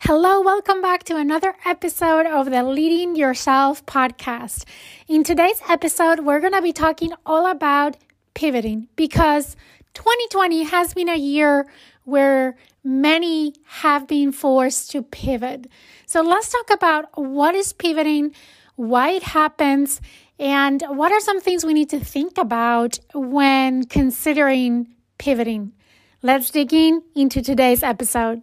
Hello, welcome back to another episode of the Leading Yourself podcast. In today's episode, we're going to be talking all about pivoting because 2020 has been a year where many have been forced to pivot. So let's talk about what is pivoting, why it happens, and what are some things we need to think about when considering pivoting. Let's dig in into today's episode.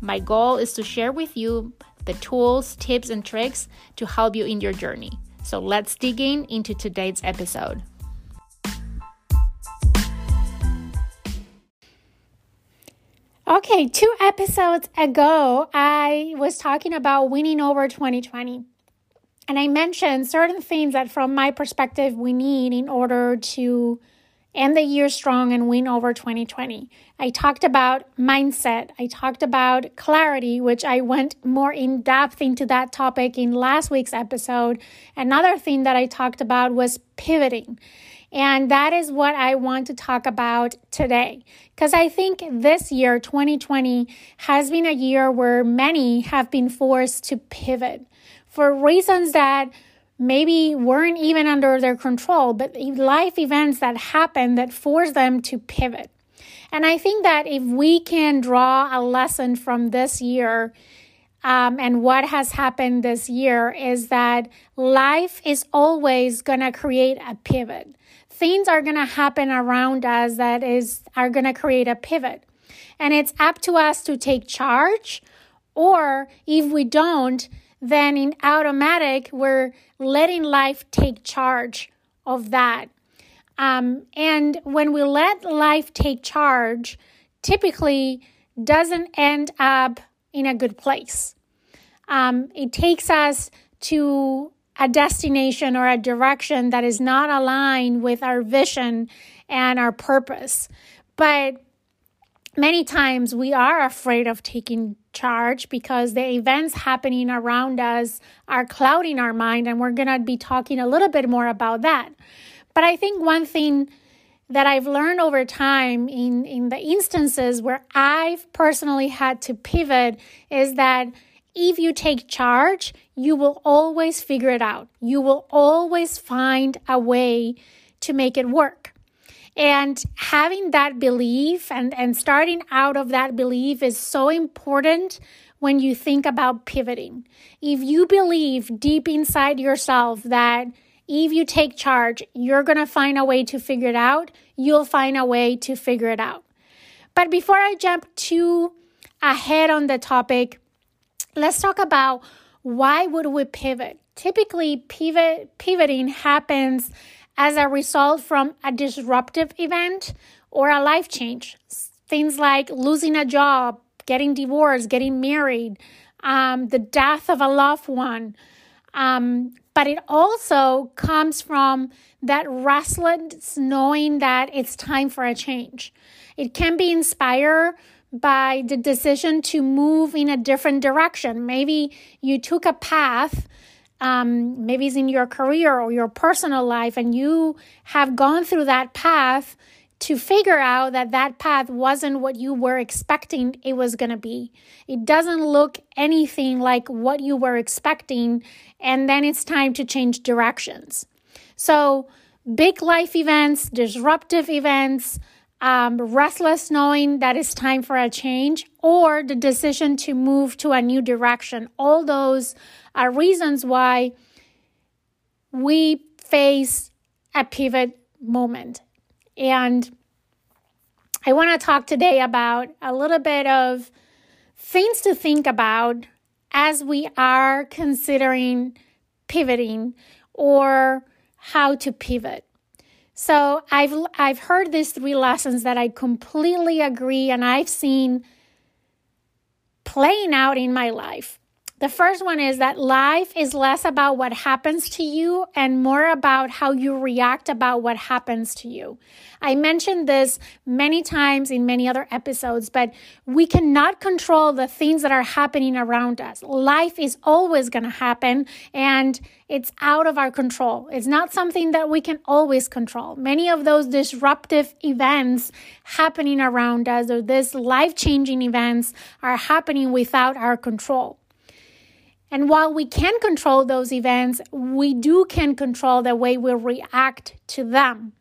My goal is to share with you the tools, tips, and tricks to help you in your journey. So let's dig in into today's episode. Okay, two episodes ago, I was talking about winning over 2020. And I mentioned certain things that, from my perspective, we need in order to end the year strong and win over 2020. I talked about mindset. I talked about clarity, which I went more in depth into that topic in last week's episode. Another thing that I talked about was pivoting. And that is what I want to talk about today. Because I think this year, 2020, has been a year where many have been forced to pivot for reasons that maybe weren't even under their control, but life events that happened that force them to pivot. And I think that if we can draw a lesson from this year, um, and what has happened this year is that life is always going to create a pivot. Things are going to happen around us that is are going to create a pivot. And it's up to us to take charge or if we don't, then in automatic, we're letting life take charge of that. Um, and when we let life take charge, typically doesn't end up in a good place. Um, it takes us to a destination or a direction that is not aligned with our vision and our purpose. But many times we are afraid of taking charge because the events happening around us are clouding our mind, and we're going to be talking a little bit more about that. But I think one thing that I've learned over time in, in the instances where I've personally had to pivot is that if you take charge, you will always figure it out. You will always find a way to make it work. And having that belief and, and starting out of that belief is so important when you think about pivoting. If you believe deep inside yourself that if you take charge, you're going to find a way to figure it out, you'll find a way to figure it out. But before I jump too ahead on the topic, let's talk about why would we pivot? Typically, pivot pivoting happens as a result from a disruptive event or a life change. Things like losing a job, getting divorced, getting married, um, the death of a loved one. Um, but it also comes from that restless knowing that it's time for a change. It can be inspired by the decision to move in a different direction. Maybe you took a path um, maybe it's in your career or your personal life, and you have gone through that path to figure out that that path wasn't what you were expecting it was going to be. It doesn't look anything like what you were expecting, and then it's time to change directions. So, big life events, disruptive events, um, restless knowing that it's time for a change, or the decision to move to a new direction. All those are reasons why we face a pivot moment. And I want to talk today about a little bit of things to think about as we are considering pivoting or how to pivot. So I've I've heard these three lessons that I completely agree and I've seen playing out in my life. The first one is that life is less about what happens to you and more about how you react about what happens to you. I mentioned this many times in many other episodes, but we cannot control the things that are happening around us. Life is always going to happen and it's out of our control. It's not something that we can always control. Many of those disruptive events happening around us or these life changing events are happening without our control. And while we can control those events, we do can control the way we react to them.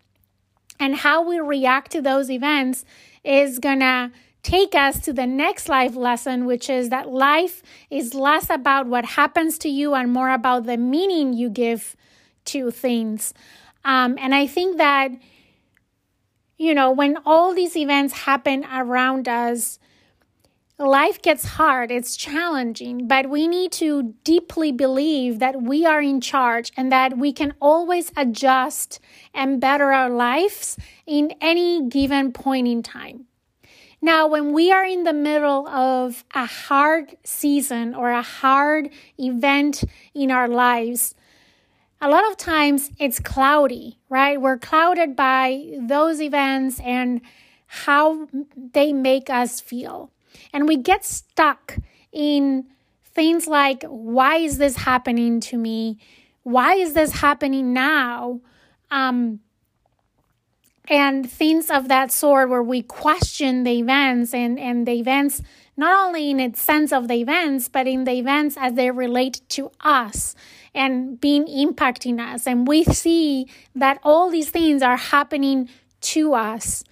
And how we react to those events is going to take us to the next life lesson, which is that life is less about what happens to you and more about the meaning you give to things. Um, and I think that, you know, when all these events happen around us, life gets hard, it's challenging, but we need to deeply believe that we are in charge and that we can always adjust and better our lives in any given point in time. Now, when we are in the middle of a hard season or a hard event in our lives, a lot of times it's cloudy, right? We're clouded by those events and how they make us feel. And we get stuck in things like, why is this happening to me? Why is this happening now? Um, and things of that sort where we question the events and, and the events not only in its sense of the events but in the events as they relate to us and being impacting us and we see that all these things are happening to us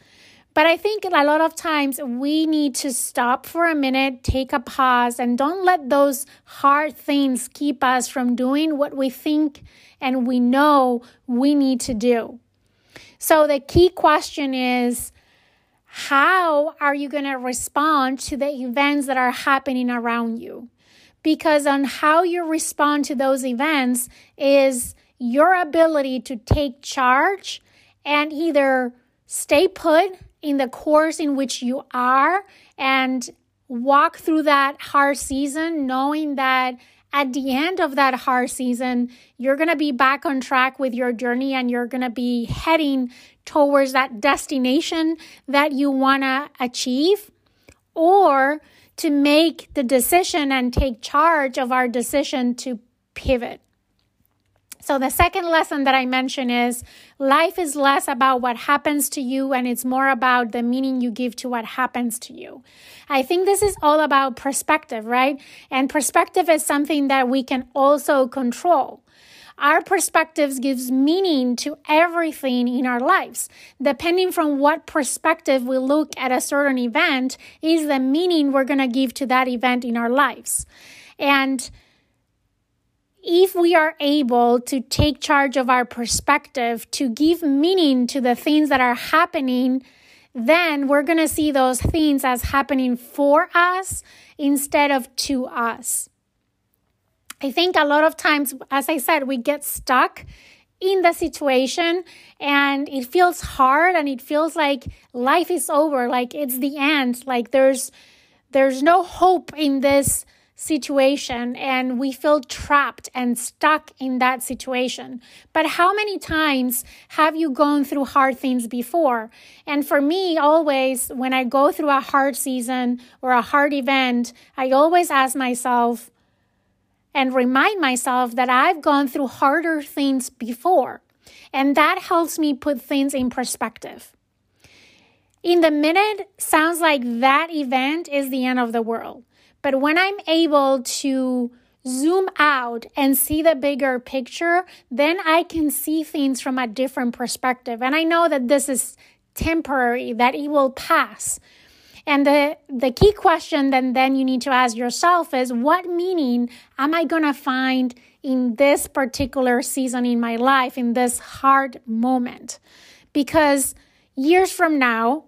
but I think a lot of times we need to stop for a minute, take a pause, and don't let those hard things keep us from doing what we think and we know we need to do. So the key question is how are you going to respond to the events that are happening around you? Because on how you respond to those events is your ability to take charge and either stay put in the course in which you are and walk through that hard season knowing that at the end of that hard season, you're going to be back on track with your journey and you're going to be heading towards that destination that you want to achieve, or to make the decision and take charge of our decision to pivot. So, the second lesson that I mentioned is life is less about what happens to you and it's more about the meaning you give to what happens to you. I think this is all about perspective, right? And perspective is something that we can also control. Our perspectives gives meaning to everything in our lives. Depending from what perspective we look at a certain event is the meaning we're going to give to that event in our lives. And if we are able to take charge of our perspective, to give meaning to the things that are happening, then we're going to see those things as happening for us instead of to us. I think a lot of times, as I said, we get stuck in the situation and it feels hard and it feels like life is over, like it's the end, like there's there's no hope in this situation and we feel trapped and stuck in that situation. But how many times have you gone through hard things before? And for me, always when I go through a hard season or a hard event, I always ask myself and remind myself that I've gone through harder things before. And that helps me put things in perspective. In the minute, sounds like that event is the end of the world. But when I'm able to zoom out and see the bigger picture, then I can see things from a different perspective. And I know that this is temporary, that it will pass. And the, the key question then, then you need to ask yourself is what meaning am I going to find in this particular season in my life, in this hard moment? Because years from now,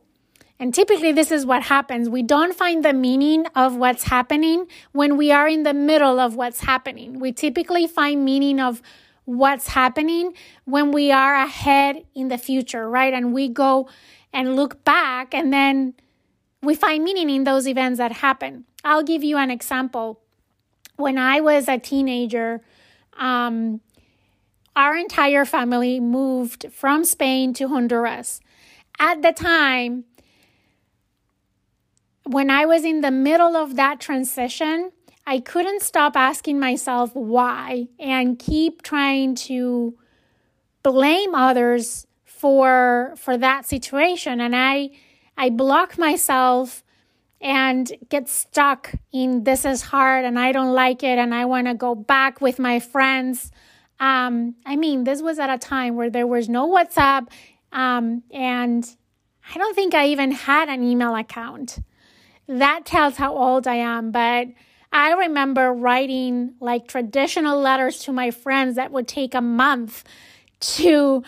and typically, this is what happens. We don't find the meaning of what's happening when we are in the middle of what's happening. We typically find meaning of what's happening when we are ahead in the future, right? And we go and look back and then we find meaning in those events that happen. I'll give you an example. When I was a teenager, um, our entire family moved from Spain to Honduras. At the time, when I was in the middle of that transition, I couldn't stop asking myself why and keep trying to blame others for for that situation and I I block myself and get stuck in this is hard and I don't like it and I want to go back with my friends. Um, I mean, this was at a time where there was no WhatsApp um, and I don't think I even had an email account that tells how old I am. But I remember writing like traditional letters to my friends that would take a month to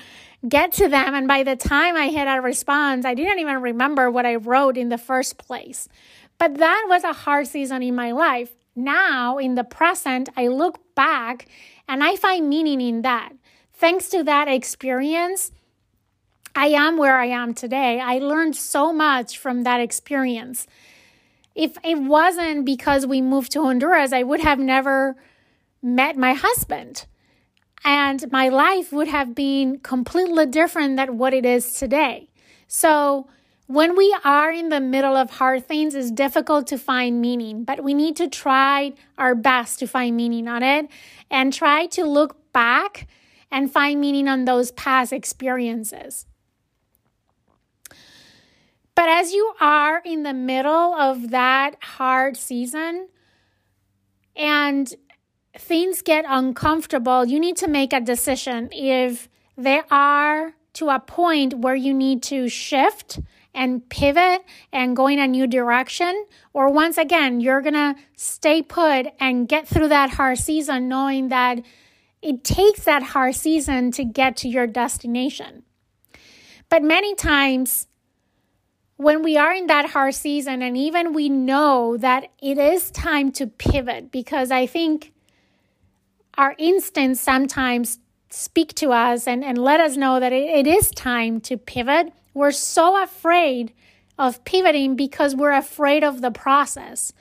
get to them. And by the time I hit a response, I didn't even remember what I wrote in the first place. But that was a hard season in my life. Now, in the present, I look back and I find meaning in that. Thanks to that experience, I am where I am today. I learned so much from that experience if it wasn't because we moved to Honduras, I would have never met my husband. And my life would have been completely different than what it is today. So, when we are in the middle of hard things, it's difficult to find meaning, but we need to try our best to find meaning on it and try to look back and find meaning on those past experiences. But as you are in the middle of that hard season and things get uncomfortable, you need to make a decision if they are to a point where you need to shift and pivot and go in a new direction, or once again, you're gonna stay put and get through that hard season knowing that it takes that hard season to get to your destination. But many times, when we are in that hard season and even we know that it is time to pivot because I think our instincts sometimes speak to us and, and let us know that it, it is time to pivot. We're so afraid of pivoting because we're afraid of the process.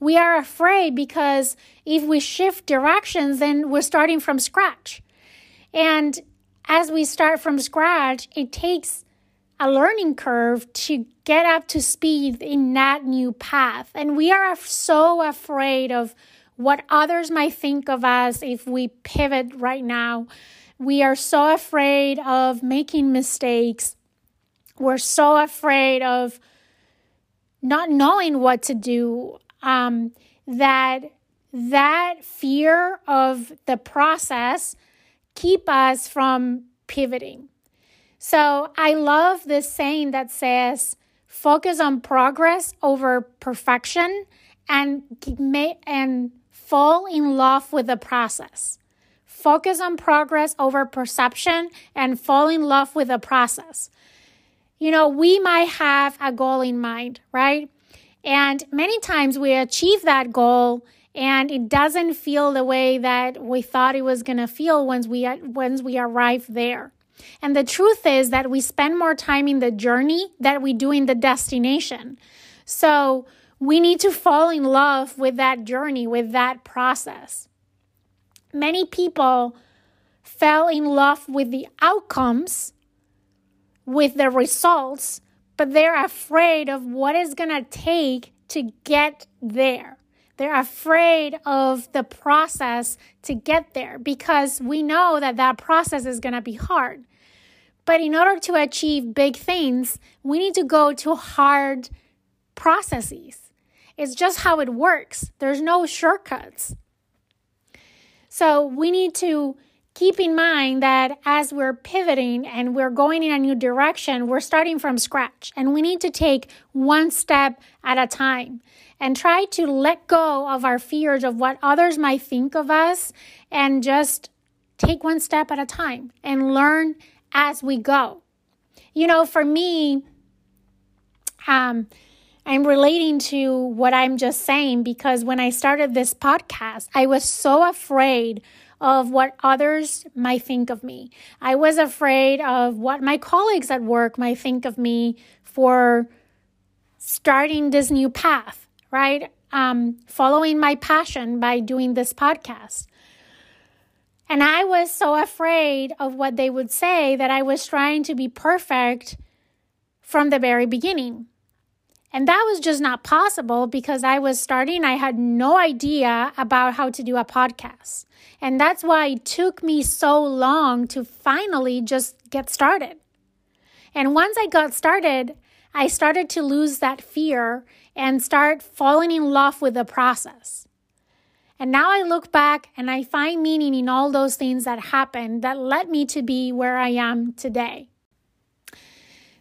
We are afraid because if we shift directions, then we're starting from scratch. And as we start from scratch, it takes a learning curve to get up to speed in that new path. And we are so afraid of what others might think of us if we pivot right now. We are so afraid of making mistakes. We're so afraid of not knowing what to do um, that that fear of the process keep us from pivoting so I love this saying that says, focus on progress over perfection and and fall in love with the process. Focus on progress over perception and fall in love with the process. You know, we might have a goal in mind, right? And many times we achieve that goal and it doesn't feel the way that we thought it was going to feel once we once we arrive there. And the truth is that we spend more time in the journey than we do in the destination. So we need to fall in love with that journey, with that process. Many people fell in love with the outcomes, with the results, but they're afraid of what it's going to take to get there. They're afraid of the process to get there because we know that that process is going to be hard. But in order to achieve big things, we need to go to hard processes. It's just how it works. There's no shortcuts. So we need to keep in mind that as we're pivoting and we're going in a new direction, we're starting from scratch and we need to take one step at a time and try to let go of our fears of what others might think of us and just take one step at a time and learn as we go. You know, for me, um, I'm relating to what I'm just saying because when I started this podcast, I was so afraid of what others might think of me. I was afraid of what my colleagues at work might think of me for starting this new path, right? Um, following my passion by doing this podcast. And I was so afraid of what they would say that I was trying to be perfect from the very beginning. And that was just not possible because I was starting, I had no idea about how to do a podcast. And that's why it took me so long to finally just get started. And once I got started, I started to lose that fear and start falling in love with the process. And now I look back and I find meaning in all those things that happened that led me to be where I am today.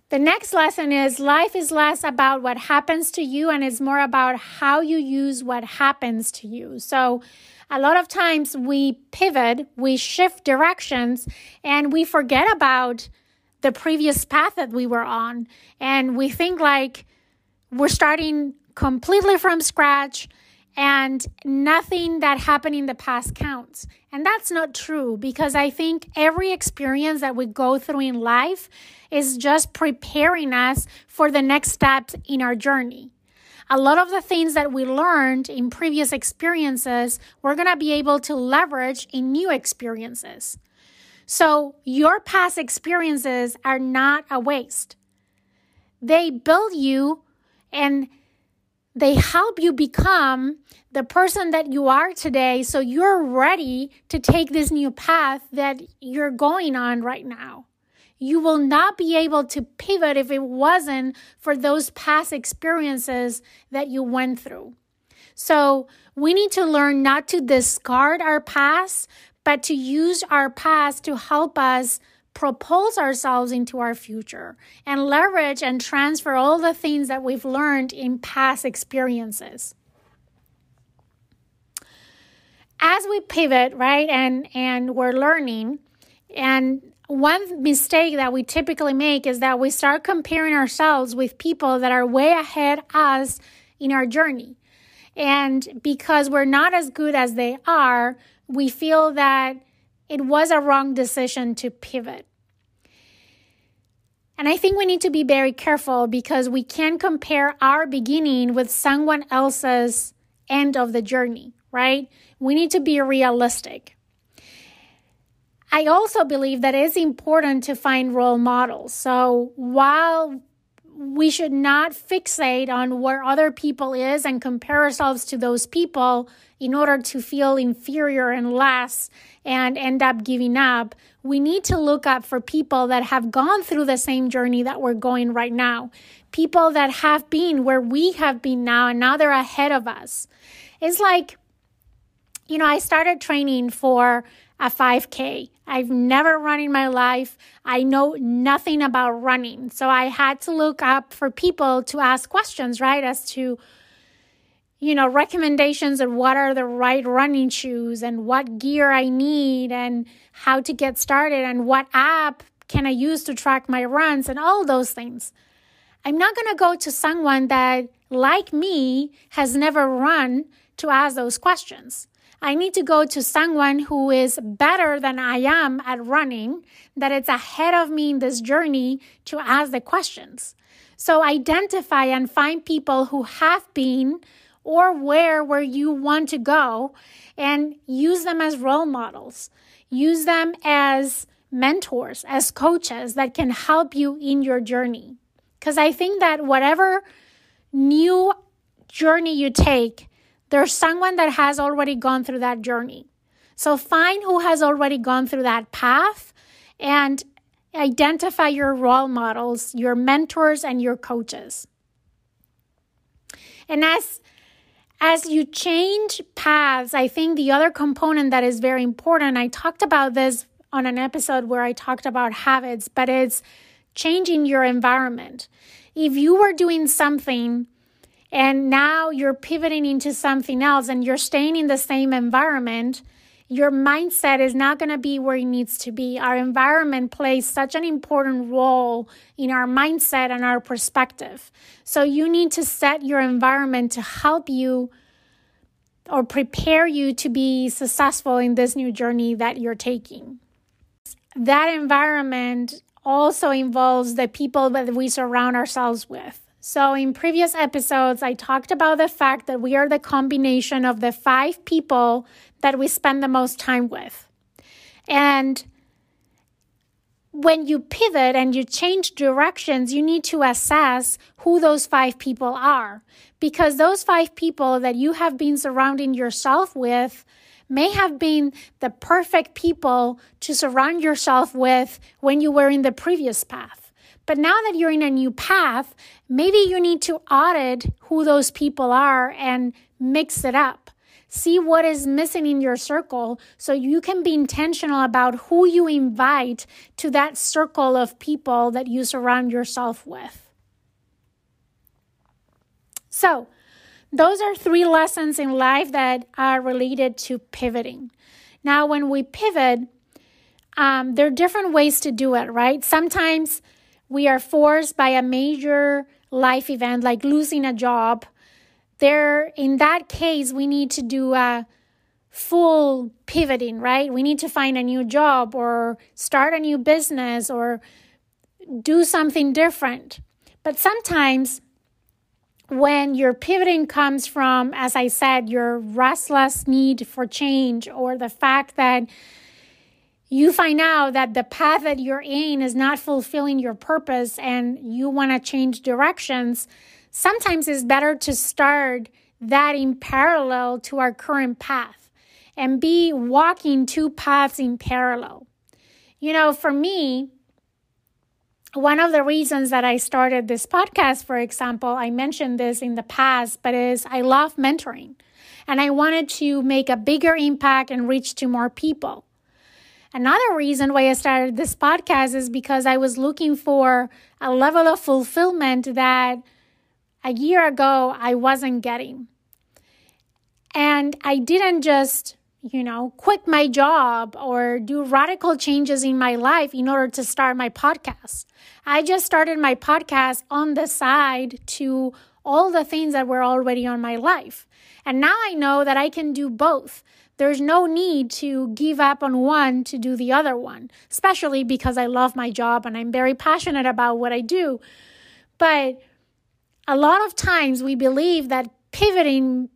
The next lesson is life is less about what happens to you and it's more about how you use what happens to you. So, a lot of times we pivot, we shift directions, and we forget about the previous path that we were on. And we think like we're starting completely from scratch and nothing that happened in the past counts. And that's not true because I think every experience that we go through in life is just preparing us for the next steps in our journey. A lot of the things that we learned in previous experiences, we're going to be able to leverage in new experiences. So, your past experiences are not a waste. They build you and they help you become the person that you are today so you're ready to take this new path that you're going on right now. You will not be able to pivot if it wasn't for those past experiences that you went through. So, we need to learn not to discard our past, but to use our past to help us propose ourselves into our future and leverage and transfer all the things that we've learned in past experiences. As we pivot, right, and, and we're learning, and one mistake that we typically make is that we start comparing ourselves with people that are way ahead us in our journey. And because we're not as good as they are, we feel that it was a wrong decision to pivot. And I think we need to be very careful because we can't compare our beginning with someone else's end of the journey, right? We need to be realistic. I also believe that it's important to find role models. So while we should not fixate on where other people is and compare ourselves to those people in order to feel inferior and less and end up giving up. We need to look up for people that have gone through the same journey that we're going right now. People that have been where we have been now and now they're ahead of us. It's like, you know, I started training for a 5K. I've never run in my life. I know nothing about running. So I had to look up for people to ask questions, right? As to, you know, recommendations of what are the right running shoes and what gear I need and how to get started and what app can I use to track my runs and all those things. I'm not going to go to someone that, like me, has never run to ask those questions. I need to go to someone who is better than I am at running, that it's ahead of me in this journey to ask the questions. So identify and find people who have been or where where you want to go and use them as role models. Use them as mentors, as coaches that can help you in your journey. Because I think that whatever new journey you take, there's someone that has already gone through that journey. So find who has already gone through that path and identify your role models, your mentors, and your coaches. And as as you change paths, I think the other component that is very important, I talked about this on an episode where I talked about habits, but it's changing your environment. If you were doing something and now you're pivoting into something else and you're staying in the same environment, your mindset is not going to be where it needs to be. Our environment plays such an important role in our mindset and our perspective. So you need to set your environment to help you or prepare you to be successful in this new journey that you're taking. That environment also involves the people that we surround ourselves with. So, in previous episodes, I talked about the fact that we are the combination of the five people that we spend the most time with. And when you pivot and you change directions, you need to assess who those five people are. Because those five people that you have been surrounding yourself with may have been the perfect people to surround yourself with when you were in the previous path. But now that you're in a new path, maybe you need to audit who those people are and mix it up. See what is missing in your circle so you can be intentional about who you invite to that circle of people that you surround yourself with. So, those are three lessons in life that are related to pivoting. Now, when we pivot, um, there are different ways to do it, right? Sometimes we are forced by a major life event like losing a job. There in that case we need to do a full pivoting right? We need to find a new job or start a new business or do something different. But sometimes when your pivoting comes from as i said your restless need for change or the fact that you find out that the path that you're in is not fulfilling your purpose and you want to change directions sometimes it's better to start that in parallel to our current path and be walking two paths in parallel. You know, for me, one of the reasons that I started this podcast, for example, I mentioned this in the past, but is I love mentoring and I wanted to make a bigger impact and reach to more people. Another reason why I started this podcast is because I was looking for a level of fulfillment that a year ago I wasn't getting. And I didn't just, you know, quit my job or do radical changes in my life in order to start my podcast. I just started my podcast on the side to all the things that were already on my life. And now I know that I can do both. There's no need to give up on one to do the other one, especially because I love my job and I'm very passionate about what I do. But a lot of times we believe that pivoting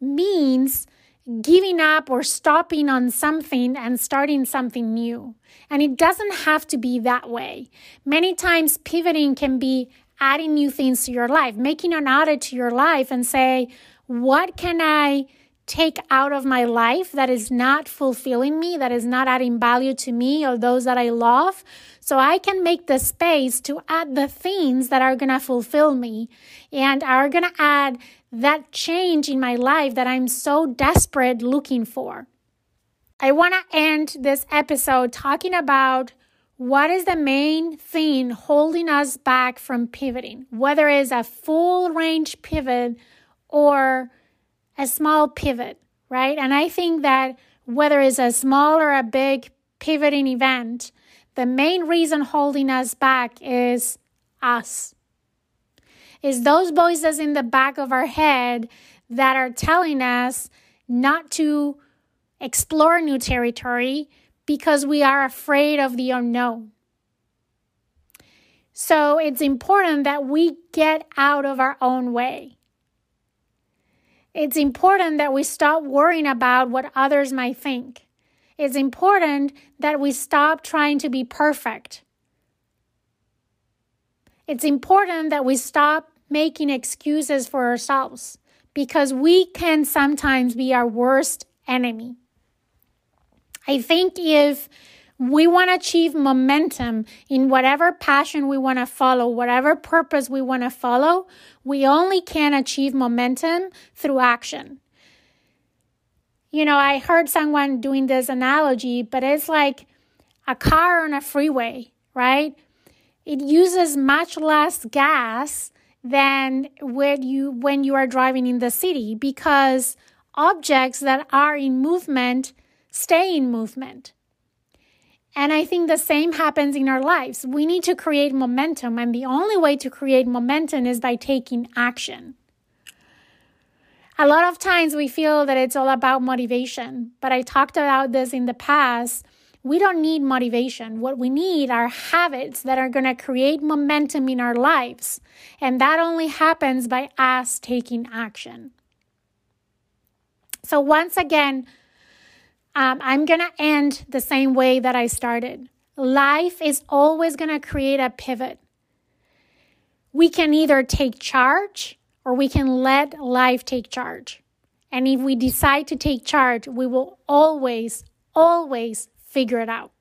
means giving up or stopping on something and starting something new. And it doesn't have to be that way. Many times, pivoting can be adding new things to your life, making an audit to your life and say, what can I take out of my life that is not fulfilling me, that is not adding value to me or those that I love? So I can make the space to add the things that are going to fulfill me and are going to add that change in my life that I'm so desperate looking for. I want to end this episode talking about what is the main thing holding us back from pivoting, whether it's a full range pivot or a small pivot, right? And I think that whether it's a small or a big pivoting event, the main reason holding us back is us. Is those voices in the back of our head that are telling us not to explore new territory because we are afraid of the unknown. So it's important that we get out of our own way. It's important that we stop worrying about what others might think it's important that we stop trying to be perfect. It's important that we stop making excuses for ourselves because we can sometimes be our worst enemy. I think if we want to achieve momentum in whatever passion we want to follow, whatever purpose we want to follow, we only can achieve momentum through action. You know, I heard someone doing this analogy, but it's like a car on a freeway, right? It uses much less gas than when you when you are driving in the city because objects that are in movement stay in movement. And I think the same happens in our lives. We need to create momentum, and the only way to create momentum is by taking action. A lot of times we feel that it's all about motivation, but I talked about this in the past. We don't need motivation. What we need are habits that are going to create momentum in our lives. And that only happens by us taking action. So, once again, um, I'm going to end the same way that I started. Life is always going to create a pivot. We can either take charge or we can let life take charge. And if we decide to take charge, we will always, always figure it out.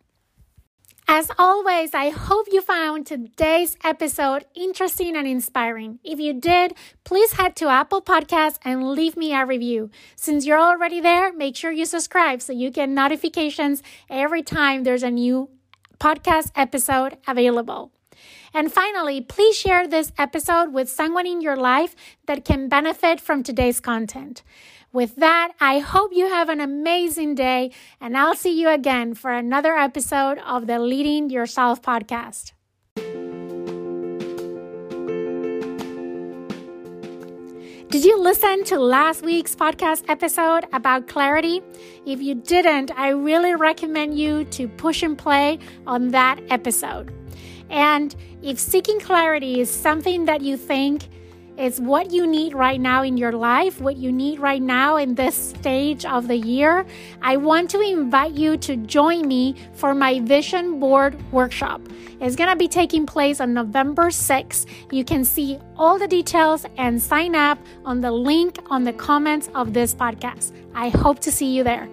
As always, I hope you found today's episode interesting and inspiring. If you did, please head to Apple Podcasts and leave me a review. Since you're already there, make sure you subscribe so you get notifications every time there's a new podcast episode available. And finally, please share this episode with someone in your life that can benefit from today's content. With that, I hope you have an amazing day, and I'll see you again for another episode of the Leading Yourself podcast. Did you listen to last week's podcast episode about clarity? If you didn't, I really recommend you to push and play on that episode. And if seeking clarity is something that you think is what you need right now in your life, what you need right now in this stage of the year, I want to invite you to join me for my vision board workshop. It's going to be taking place on November 6th. You can see all the details and sign up on the link on the comments of this podcast. I hope to see you there.